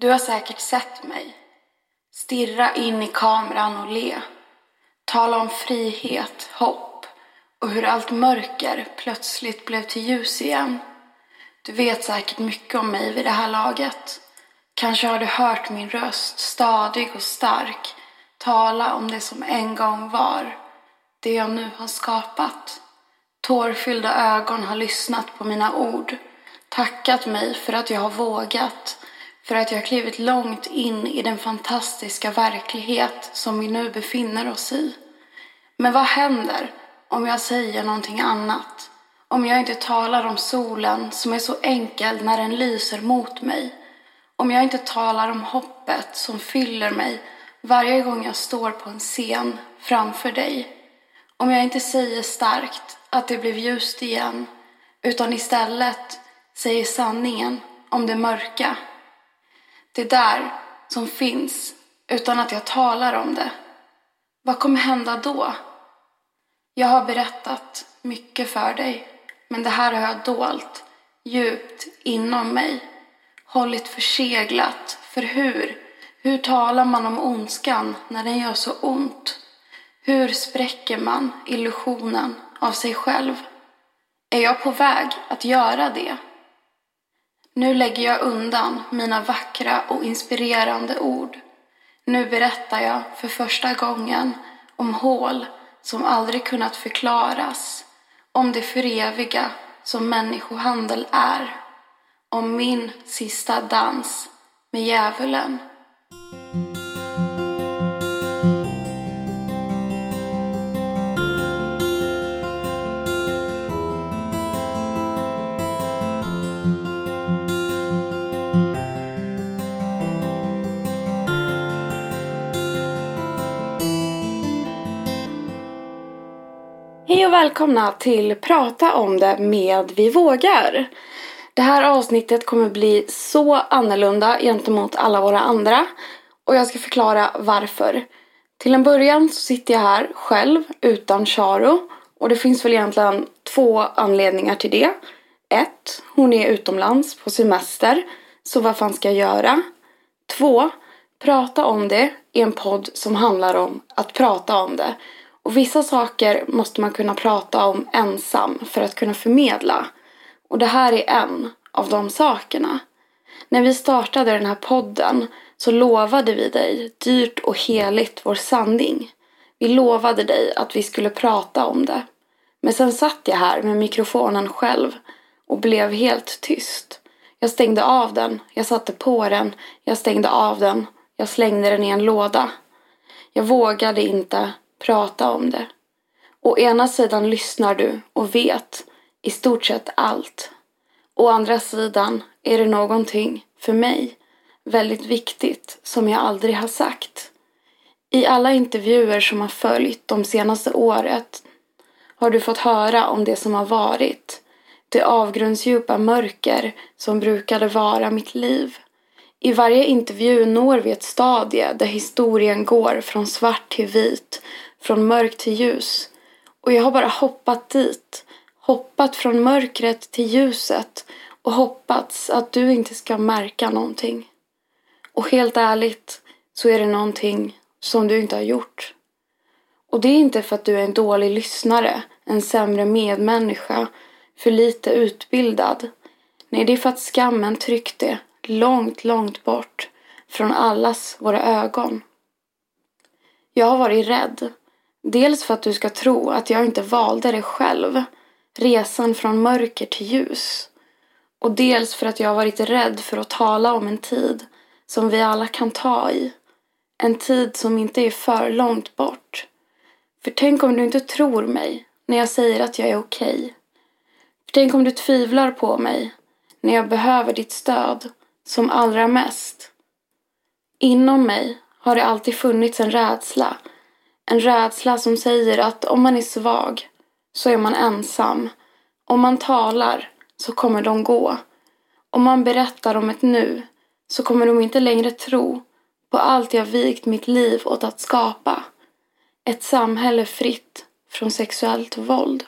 Du har säkert sett mig. Stirra in i kameran och le. Tala om frihet, hopp och hur allt mörker plötsligt blev till ljus igen. Du vet säkert mycket om mig vid det här laget. Kanske har du hört min röst, stadig och stark, tala om det som en gång var, det jag nu har skapat. Tårfyllda ögon har lyssnat på mina ord, tackat mig för att jag har vågat, för att jag har klivit långt in i den fantastiska verklighet som vi nu befinner oss i. Men vad händer om jag säger någonting annat? Om jag inte talar om solen som är så enkel när den lyser mot mig? Om jag inte talar om hoppet som fyller mig varje gång jag står på en scen framför dig? Om jag inte säger starkt att det blev ljust igen utan istället säger sanningen om det mörka? Det där som finns utan att jag talar om det. Vad kommer hända då? Jag har berättat mycket för dig, men det här har jag dolt djupt inom mig. Hållit förseglat, för hur? Hur talar man om ondskan när den gör så ont? Hur spräcker man illusionen av sig själv? Är jag på väg att göra det? Nu lägger jag undan mina vackra och inspirerande ord. Nu berättar jag för första gången om hål som aldrig kunnat förklaras, om det föreviga som människohandel är, om min sista dans med djävulen. Välkomna till Prata om det med Vi vågar. Det här avsnittet kommer bli så annorlunda gentemot alla våra andra och jag ska förklara varför. Till en början så sitter jag här själv utan Charo och det finns väl egentligen två anledningar till det. Ett, hon är utomlands på semester så vad fan ska jag göra? Två, prata om det i en podd som handlar om att prata om det. Och vissa saker måste man kunna prata om ensam för att kunna förmedla. Och det här är en av de sakerna. När vi startade den här podden så lovade vi dig dyrt och heligt vår sanning. Vi lovade dig att vi skulle prata om det. Men sen satt jag här med mikrofonen själv och blev helt tyst. Jag stängde av den, jag satte på den, jag stängde av den, jag slängde den i en låda. Jag vågade inte prata om det. Å ena sidan lyssnar du och vet i stort sett allt. Å andra sidan är det någonting, för mig, väldigt viktigt som jag aldrig har sagt. I alla intervjuer som har följt de senaste året har du fått höra om det som har varit. Det avgrundsdjupa mörker som brukade vara mitt liv. I varje intervju når vi ett stadie där historien går från svart till vit från mörk till ljus. Och jag har bara hoppat dit. Hoppat från mörkret till ljuset och hoppats att du inte ska märka någonting. Och helt ärligt så är det någonting som du inte har gjort. Och det är inte för att du är en dålig lyssnare, en sämre medmänniska, för lite utbildad. Nej, det är för att skammen tryckte långt, långt bort från allas våra ögon. Jag har varit rädd Dels för att du ska tro att jag inte valde det själv, resan från mörker till ljus. Och dels för att jag har varit rädd för att tala om en tid som vi alla kan ta i. En tid som inte är för långt bort. För tänk om du inte tror mig när jag säger att jag är okej. Okay. För tänk om du tvivlar på mig när jag behöver ditt stöd som allra mest. Inom mig har det alltid funnits en rädsla en rädsla som säger att om man är svag så är man ensam. Om man talar så kommer de gå. Om man berättar om ett nu så kommer de inte längre tro på allt jag vikt mitt liv åt att skapa. Ett samhälle fritt från sexuellt våld.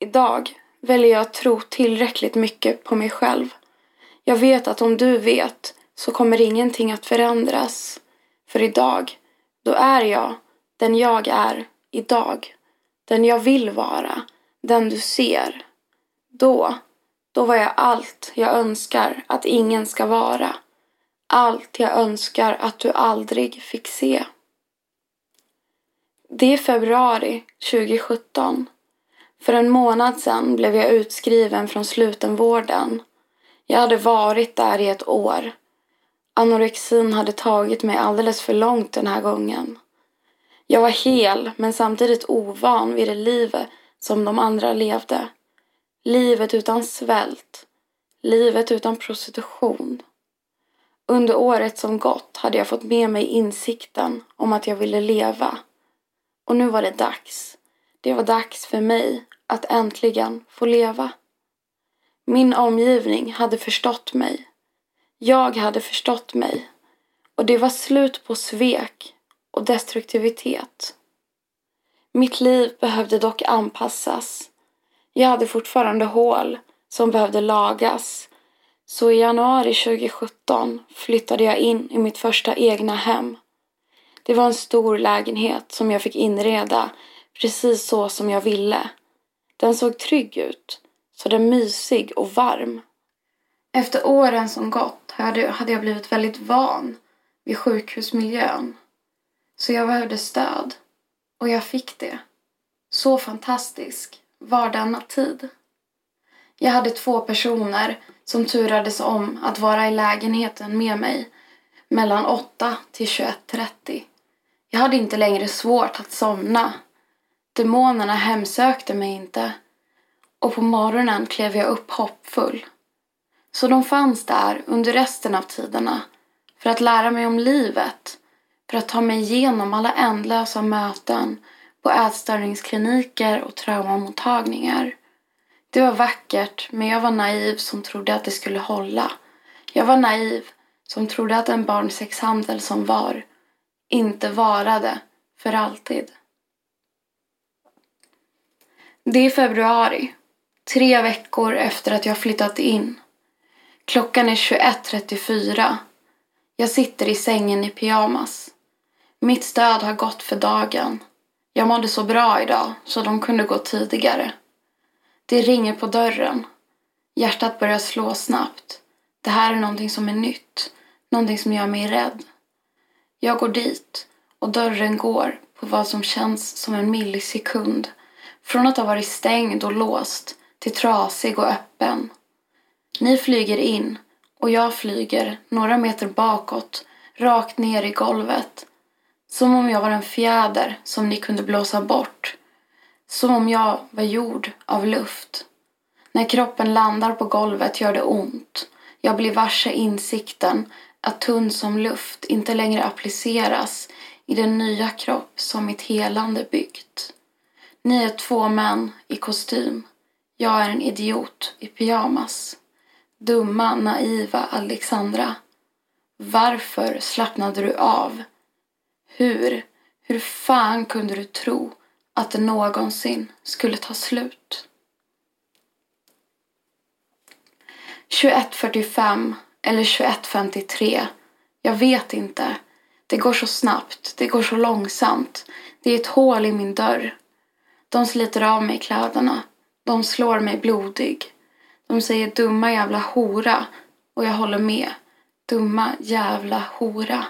Idag väljer jag att tro tillräckligt mycket på mig själv. Jag vet att om du vet så kommer ingenting att förändras. För idag, då är jag den jag är idag. Den jag vill vara. Den du ser. Då, då var jag allt jag önskar att ingen ska vara. Allt jag önskar att du aldrig fick se. Det är februari 2017. För en månad sedan blev jag utskriven från slutenvården. Jag hade varit där i ett år. Anorexin hade tagit mig alldeles för långt den här gången. Jag var hel men samtidigt ovan vid det livet som de andra levde. Livet utan svält. Livet utan prostitution. Under året som gått hade jag fått med mig insikten om att jag ville leva. Och nu var det dags. Det var dags för mig att äntligen få leva. Min omgivning hade förstått mig. Jag hade förstått mig. Och det var slut på svek och destruktivitet. Mitt liv behövde dock anpassas. Jag hade fortfarande hål som behövde lagas. Så i januari 2017 flyttade jag in i mitt första egna hem. Det var en stor lägenhet som jag fick inreda precis så som jag ville. Den såg trygg ut, så den mysig och varm. Efter åren som gått hade jag blivit väldigt van vid sjukhusmiljön. Så jag behövde stöd. Och jag fick det. Så fantastisk var denna tid. Jag hade två personer som turades om att vara i lägenheten med mig mellan 8 till 21.30. Jag hade inte längre svårt att somna. Demonerna hemsökte mig inte. Och på morgonen klev jag upp hoppfull. Så de fanns där under resten av tiderna för att lära mig om livet, för att ta mig igenom alla ändlösa möten på ätstörningskliniker och traumamottagningar. Det var vackert, men jag var naiv som trodde att det skulle hålla. Jag var naiv som trodde att en barnsexhandel som var inte varade för alltid. Det är februari, tre veckor efter att jag flyttat in. Klockan är 21.34. Jag sitter i sängen i pyjamas. Mitt stöd har gått för dagen. Jag mådde så bra idag så de kunde gå tidigare. Det ringer på dörren. Hjärtat börjar slå snabbt. Det här är någonting som är nytt. Någonting som gör mig rädd. Jag går dit och dörren går på vad som känns som en millisekund. Från att ha varit stängd och låst till trasig och öppen. Ni flyger in och jag flyger några meter bakåt, rakt ner i golvet. Som om jag var en fjäder som ni kunde blåsa bort. Som om jag var gjord av luft. När kroppen landar på golvet gör det ont. Jag blir varse insikten att tunn som luft inte längre appliceras i den nya kropp som mitt helande byggt. Ni är två män i kostym. Jag är en idiot i pyjamas. Dumma, naiva Alexandra. Varför slappnade du av? Hur, hur fan kunde du tro att det någonsin skulle ta slut? 21.45 eller 21.53. Jag vet inte. Det går så snabbt, det går så långsamt. Det är ett hål i min dörr. De sliter av mig kläderna. De slår mig blodig. De säger dumma jävla hora och jag håller med. Dumma jävla hora.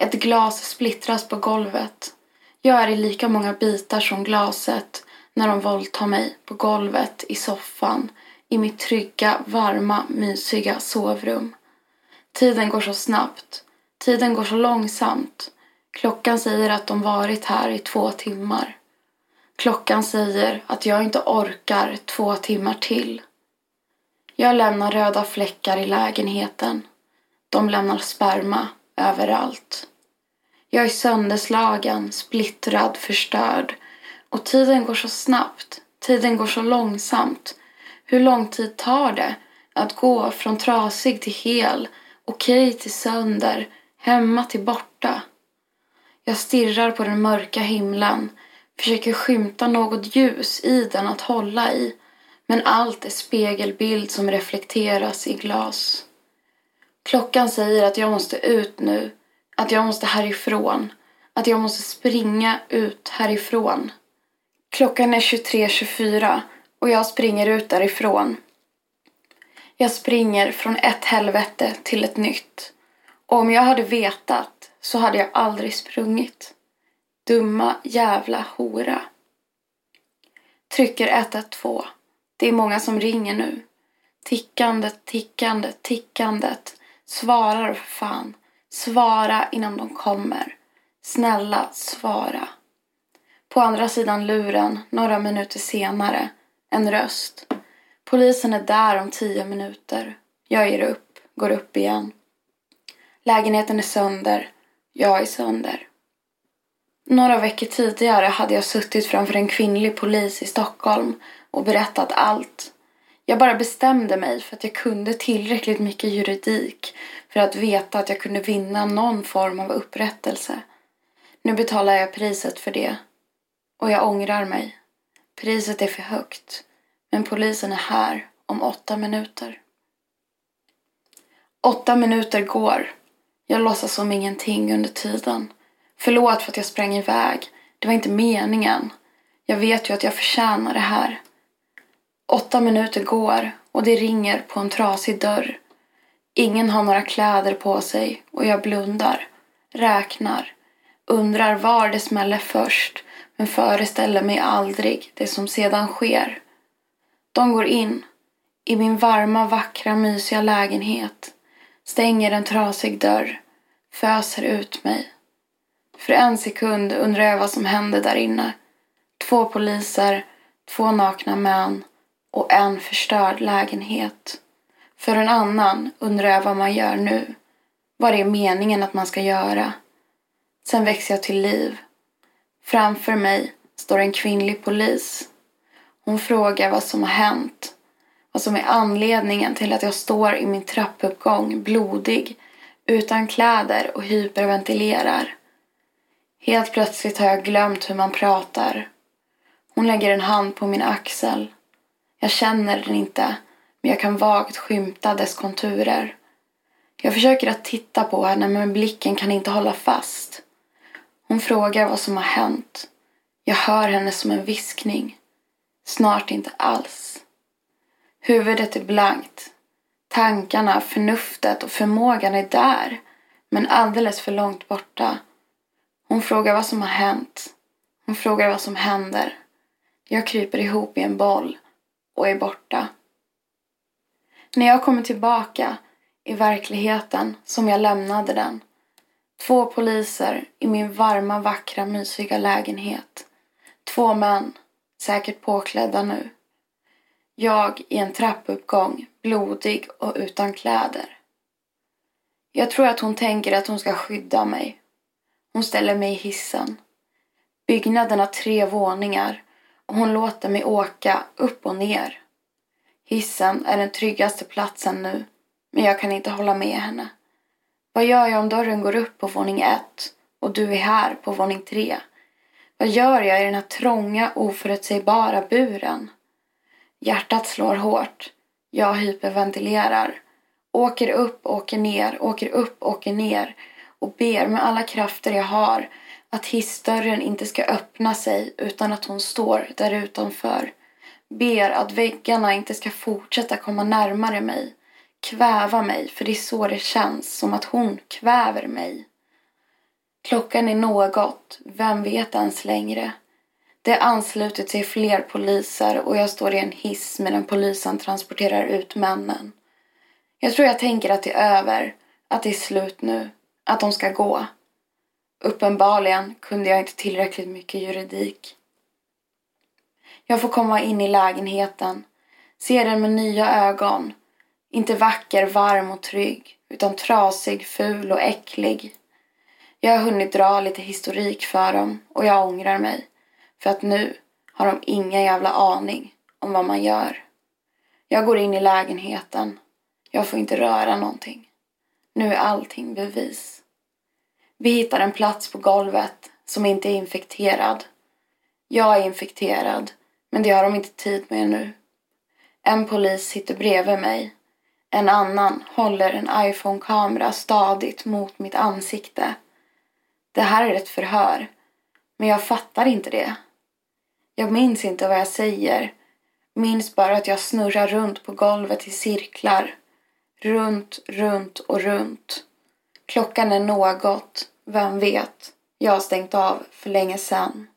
Ett glas splittras på golvet. Jag är i lika många bitar som glaset när de våldtar mig på golvet i soffan i mitt trygga, varma, mysiga sovrum. Tiden går så snabbt. Tiden går så långsamt. Klockan säger att de varit här i två timmar. Klockan säger att jag inte orkar två timmar till. Jag lämnar röda fläckar i lägenheten. De lämnar sperma överallt. Jag är sönderslagen, splittrad, förstörd. Och tiden går så snabbt. Tiden går så långsamt. Hur lång tid tar det att gå från trasig till hel, okej till sönder, hemma till borta? Jag stirrar på den mörka himlen, försöker skymta något ljus i den att hålla i. Men allt är spegelbild som reflekteras i glas. Klockan säger att jag måste ut nu. Att jag måste härifrån. Att jag måste springa ut härifrån. Klockan är 23.24 och jag springer ut därifrån. Jag springer från ett helvete till ett nytt. Och om jag hade vetat så hade jag aldrig sprungit. Dumma jävla hora. Trycker 112. Det är många som ringer nu. Tickandet, tickandet, tickandet. Svara då, för fan. Svara innan de kommer. Snälla, svara. På andra sidan luren, några minuter senare, en röst. Polisen är där om tio minuter. Jag ger upp, går upp igen. Lägenheten är sönder. Jag är sönder. Några veckor tidigare hade jag suttit framför en kvinnlig polis i Stockholm och berättat allt. Jag bara bestämde mig för att jag kunde tillräckligt mycket juridik för att veta att jag kunde vinna någon form av upprättelse. Nu betalar jag priset för det. Och jag ångrar mig. Priset är för högt. Men polisen är här om åtta minuter. Åtta minuter går. Jag låtsas som ingenting under tiden. Förlåt för att jag sprang iväg. Det var inte meningen. Jag vet ju att jag förtjänar det här. Åtta minuter går och det ringer på en trasig dörr. Ingen har några kläder på sig och jag blundar, räknar, undrar var det smäller först men föreställer mig aldrig det som sedan sker. De går in i min varma, vackra, mysiga lägenhet, stänger en trasig dörr, föser ut mig. För en sekund undrar jag vad som hände där inne. Två poliser, två nakna män och en förstörd lägenhet. För en annan undrar jag vad man gör nu. Vad det är meningen att man ska göra. Sen växer jag till liv. Framför mig står en kvinnlig polis. Hon frågar vad som har hänt. Vad som är anledningen till att jag står i min trappuppgång blodig, utan kläder och hyperventilerar. Helt plötsligt har jag glömt hur man pratar. Hon lägger en hand på min axel. Jag känner den inte, men jag kan vagt skymta dess konturer. Jag försöker att titta på henne, men blicken kan inte hålla fast. Hon frågar vad som har hänt. Jag hör henne som en viskning. Snart inte alls. Huvudet är blankt. Tankarna, förnuftet och förmågan är där, men alldeles för långt borta. Hon frågar vad som har hänt. Hon frågar vad som händer. Jag kryper ihop i en boll och är borta. När jag kommer tillbaka i verkligheten som jag lämnade den. Två poliser i min varma, vackra, mysiga lägenhet. Två män, säkert påklädda nu. Jag i en trappuppgång, blodig och utan kläder. Jag tror att hon tänker att hon ska skydda mig. Hon ställer mig i hissen. Byggnaden har tre våningar hon låter mig åka upp och ner. Hissen är den tryggaste platsen nu, men jag kan inte hålla med henne. Vad gör jag om dörren går upp på våning ett och du är här på våning tre? Vad gör jag i den här trånga, oförutsägbara buren? Hjärtat slår hårt. Jag hyperventilerar. Åker upp, åker ner, åker upp, åker ner och ber med alla krafter jag har att hissdörren inte ska öppna sig utan att hon står där utanför. Ber att väggarna inte ska fortsätta komma närmare mig. Kväva mig, för det är så det känns, som att hon kväver mig. Klockan är något, vem vet ens längre. Det har anslutit sig fler poliser och jag står i en hiss medan polisen transporterar ut männen. Jag tror jag tänker att det är över, att det är slut nu, att de ska gå. Uppenbarligen kunde jag inte tillräckligt mycket juridik. Jag får komma in i lägenheten, se den med nya ögon. Inte vacker, varm och trygg, utan trasig, ful och äcklig. Jag har hunnit dra lite historik för dem och jag ångrar mig. För att nu har de ingen jävla aning om vad man gör. Jag går in i lägenheten. Jag får inte röra någonting. Nu är allting bevis. Vi hittar en plats på golvet som inte är infekterad. Jag är infekterad, men det har de inte tid med nu. En polis sitter bredvid mig. En annan håller en iPhone-kamera stadigt mot mitt ansikte. Det här är ett förhör, men jag fattar inte det. Jag minns inte vad jag säger. Minns bara att jag snurrar runt på golvet i cirklar. Runt, runt och runt. Klockan är något, vem vet? Jag har stängt av för länge sedan.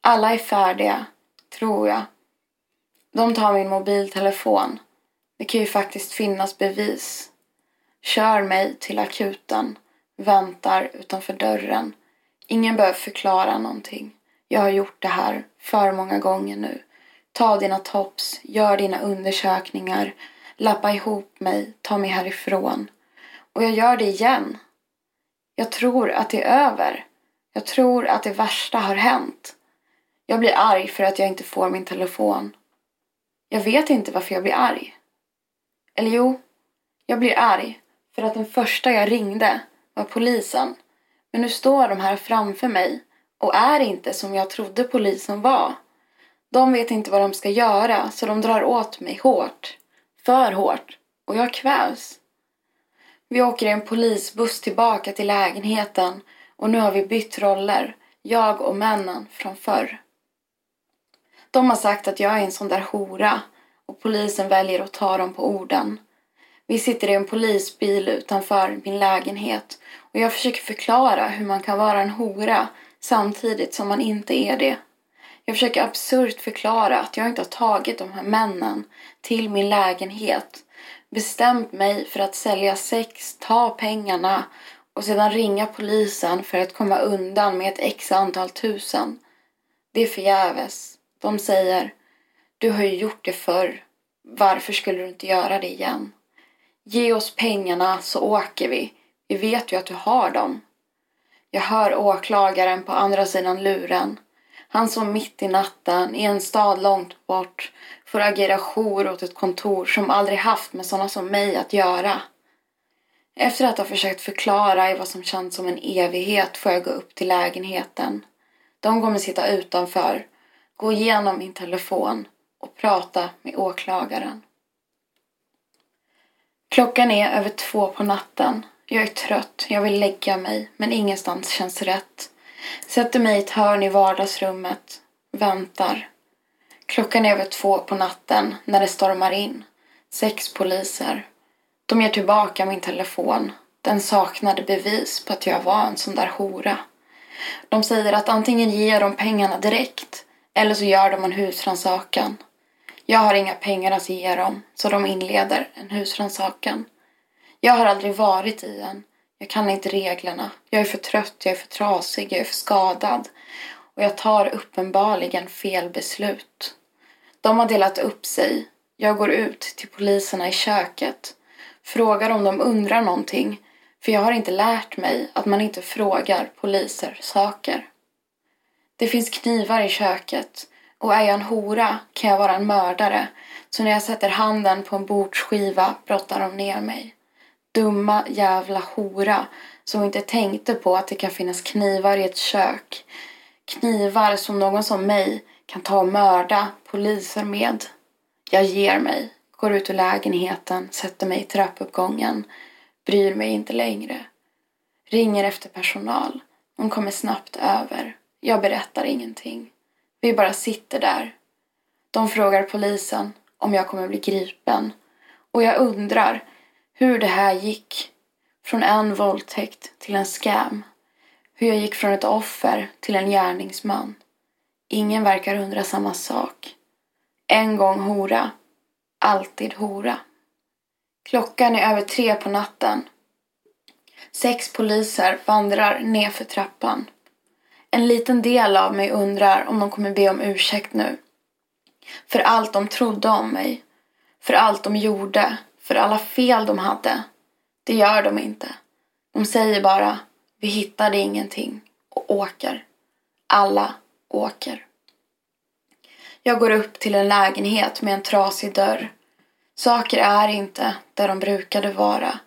Alla är färdiga, tror jag. De tar min mobiltelefon. Det kan ju faktiskt finnas bevis. Kör mig till akuten. Väntar utanför dörren. Ingen behöver förklara någonting. Jag har gjort det här för många gånger nu. Ta dina tops, gör dina undersökningar, lappa ihop mig, ta mig härifrån. Och jag gör det igen. Jag tror att det är över. Jag tror att det värsta har hänt. Jag blir arg för att jag inte får min telefon. Jag vet inte varför jag blir arg. Eller jo, jag blir arg för att den första jag ringde var polisen. Men nu står de här framför mig och är inte som jag trodde polisen var. De vet inte vad de ska göra så de drar åt mig hårt. För hårt. Och jag kvävs. Vi åker i en polisbuss tillbaka till lägenheten och nu har vi bytt roller. Jag och männen från förr. De har sagt att jag är en sån där hora och polisen väljer att ta dem på orden. Vi sitter i en polisbil utanför min lägenhet och jag försöker förklara hur man kan vara en hora samtidigt som man inte är det. Jag försöker absurt förklara att jag inte har tagit de här männen till min lägenhet, bestämt mig för att sälja sex, ta pengarna och sedan ringa polisen för att komma undan med ett x antal tusen. Det är förgäves. De säger, du har ju gjort det förr. Varför skulle du inte göra det igen? Ge oss pengarna så åker vi. Vi vet ju att du har dem. Jag hör åklagaren på andra sidan luren. Han som mitt i natten, i en stad långt bort, får agera jour åt ett kontor som aldrig haft med sådana som mig att göra. Efter att ha försökt förklara i vad som känns som en evighet får jag gå upp till lägenheten. De kommer sitta utanför, gå igenom min telefon och prata med åklagaren. Klockan är över två på natten. Jag är trött, jag vill lägga mig, men ingenstans känns rätt. Sätter mig i ett hörn i vardagsrummet, väntar. Klockan är över två på natten när det stormar in. Sex poliser. De ger tillbaka min telefon. Den saknade bevis på att jag var en sån där hora. De säger att antingen ger de pengarna direkt eller så gör de en husrannsakan. Jag har inga pengar att ge dem, så de inleder en husrannsakan. Jag har aldrig varit i en. Jag kan inte reglerna. Jag är för trött, jag är för trasig, jag är för skadad. Och jag tar uppenbarligen fel beslut. De har delat upp sig. Jag går ut till poliserna i köket. Frågar om de undrar någonting. För jag har inte lärt mig att man inte frågar poliser saker. Det finns knivar i köket och är jag en hora kan jag vara en mördare. Så när jag sätter handen på en bordsskiva brottar de ner mig. Dumma jävla hora som inte tänkte på att det kan finnas knivar i ett kök. Knivar som någon som mig kan ta och mörda poliser med. Jag ger mig, går ut ur lägenheten, sätter mig i trappuppgången, bryr mig inte längre. Ringer efter personal. De kommer snabbt över. Jag berättar ingenting. Vi bara sitter där. De frågar polisen om jag kommer bli gripen. Och jag undrar hur det här gick. Från en våldtäkt till en scam. Hur jag gick från ett offer till en gärningsman. Ingen verkar undra samma sak. En gång hora. Alltid hora. Klockan är över tre på natten. Sex poliser vandrar nerför trappan. En liten del av mig undrar om de kommer be om ursäkt nu. För allt de trodde om mig. För allt de gjorde. För alla fel de hade. Det gör de inte. De säger bara vi hittade ingenting och åker. Alla åker. Jag går upp till en lägenhet med en trasig dörr. Saker är inte där de brukade vara.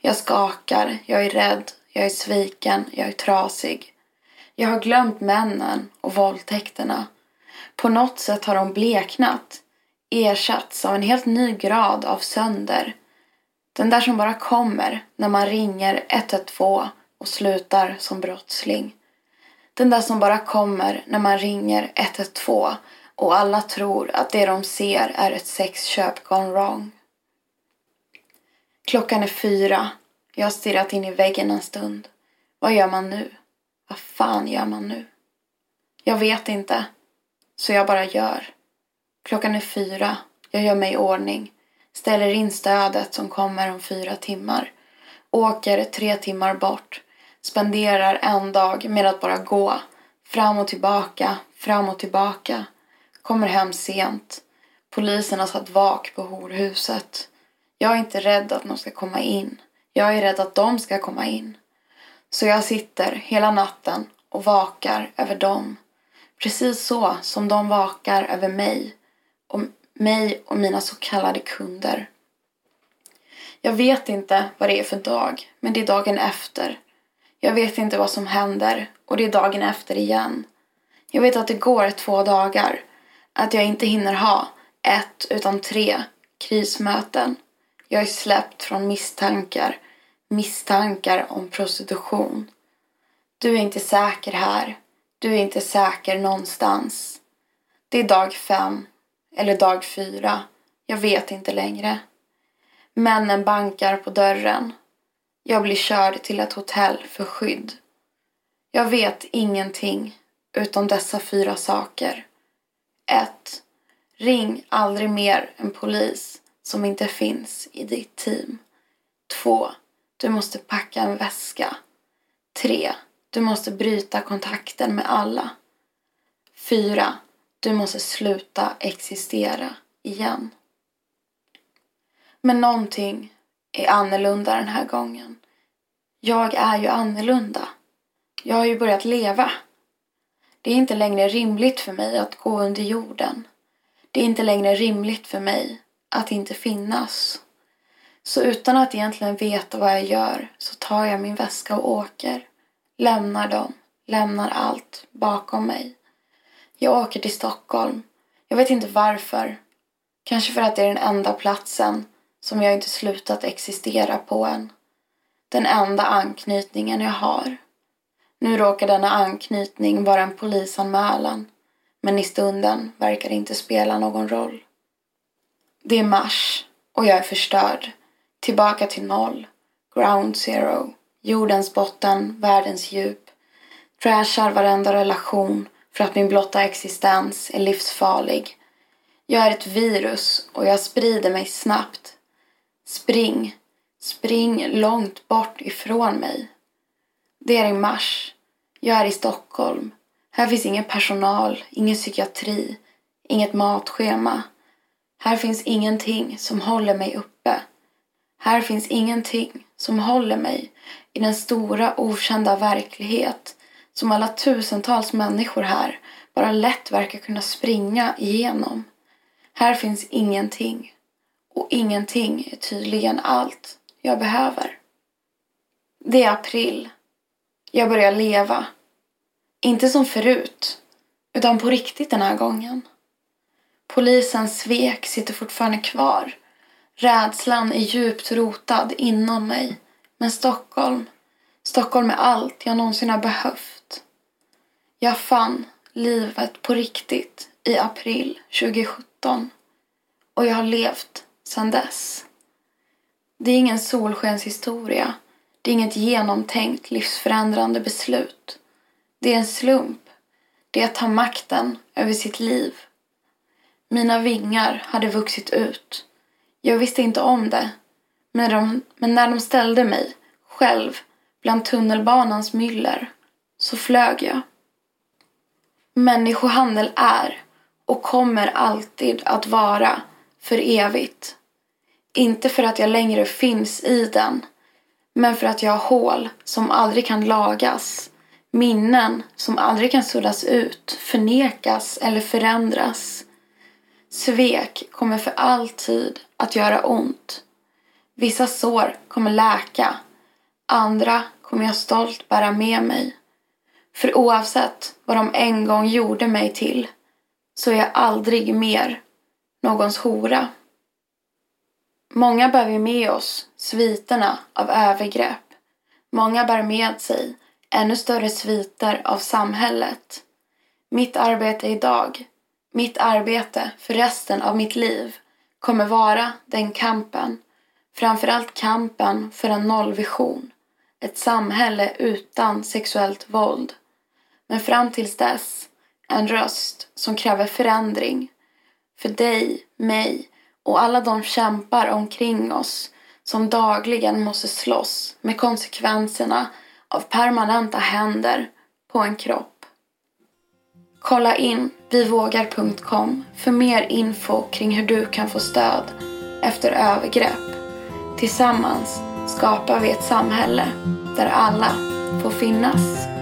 Jag skakar, jag är rädd, jag är sviken, jag är trasig. Jag har glömt männen och våldtäkterna. På något sätt har de bleknat, ersatts av en helt ny grad av sönder. Den där som bara kommer när man ringer 112 och slutar som brottsling. Den där som bara kommer när man ringer 112 och alla tror att det de ser är ett sexköp gone wrong. Klockan är fyra. Jag har stirrat in i väggen en stund. Vad gör man nu? Vad fan gör man nu? Jag vet inte. Så jag bara gör. Klockan är fyra. Jag gör mig i ordning. Ställer in stödet som kommer om fyra timmar. Åker tre timmar bort. Spenderar en dag med att bara gå. Fram och tillbaka, fram och tillbaka. Kommer hem sent. Polisen har satt vak på horhuset. Jag är inte rädd att någon ska komma in. Jag är rädd att de ska komma in. Så jag sitter hela natten och vakar över dem. Precis så som de vakar över mig om mig och mina så kallade kunder. Jag vet inte vad det är för dag, men det är dagen efter. Jag vet inte vad som händer och det är dagen efter igen. Jag vet att det går två dagar. Att jag inte hinner ha ett utan tre krismöten. Jag är släppt från misstankar. Misstankar om prostitution. Du är inte säker här. Du är inte säker någonstans. Det är dag fem. Eller dag fyra. Jag vet inte längre. Männen bankar på dörren. Jag blir körd till ett hotell för skydd. Jag vet ingenting utom dessa fyra saker. 1. Ring aldrig mer en polis som inte finns i ditt team. 2. Du måste packa en väska. 3. Du måste bryta kontakten med alla. 4. Du måste sluta existera igen. Men någonting är annorlunda den här gången. Jag är ju annorlunda. Jag har ju börjat leva. Det är inte längre rimligt för mig att gå under jorden. Det är inte längre rimligt för mig att inte finnas. Så utan att egentligen veta vad jag gör så tar jag min väska och åker. Lämnar dem. Lämnar allt bakom mig. Jag åker till Stockholm. Jag vet inte varför. Kanske för att det är den enda platsen som jag inte slutat existera på än. Den enda anknytningen jag har. Nu råkar denna anknytning vara en polisanmälan. Men i stunden verkar det inte spela någon roll. Det är mars och jag är förstörd. Tillbaka till noll. Ground zero. Jordens botten, världens djup. Trashar varenda relation för att min blotta existens är livsfarlig. Jag är ett virus och jag sprider mig snabbt. Spring, spring långt bort ifrån mig. Det är i mars. Jag är i Stockholm. Här finns ingen personal, ingen psykiatri, inget matschema. Här finns ingenting som håller mig uppe. Här finns ingenting som håller mig i den stora okända verklighet som alla tusentals människor här bara lätt verkar kunna springa igenom. Här finns ingenting. Och ingenting är tydligen allt jag behöver. Det är april. Jag börjar leva. Inte som förut, utan på riktigt den här gången. Polisens svek sitter fortfarande kvar. Rädslan är djupt rotad inom mig. Men Stockholm, Stockholm är allt jag någonsin har behövt. Jag fann livet på riktigt i april 2017 och jag har levt sedan dess. Det är ingen solskenshistoria. Det är inget genomtänkt livsförändrande beslut. Det är en slump. Det är att ta makten över sitt liv. Mina vingar hade vuxit ut. Jag visste inte om det. Men, de, men när de ställde mig, själv, bland tunnelbanans myller, så flög jag. Människohandel är och kommer alltid att vara för evigt. Inte för att jag längre finns i den, men för att jag har hål som aldrig kan lagas Minnen som aldrig kan suddas ut, förnekas eller förändras. Svek kommer för alltid att göra ont. Vissa sår kommer läka. Andra kommer jag stolt bära med mig. För oavsett vad de en gång gjorde mig till så är jag aldrig mer någons hora. Många bär vi med oss sviterna av övergrepp. Många bär med sig ännu större sviter av samhället. Mitt arbete idag, mitt arbete för resten av mitt liv kommer vara den kampen. Framförallt kampen för en nollvision. Ett samhälle utan sexuellt våld. Men fram tills dess, en röst som kräver förändring. För dig, mig och alla de kämpar omkring oss som dagligen måste slåss med konsekvenserna av permanenta händer på en kropp. Kolla in vivågar.com för mer info kring hur du kan få stöd efter övergrepp. Tillsammans skapar vi ett samhälle där alla får finnas.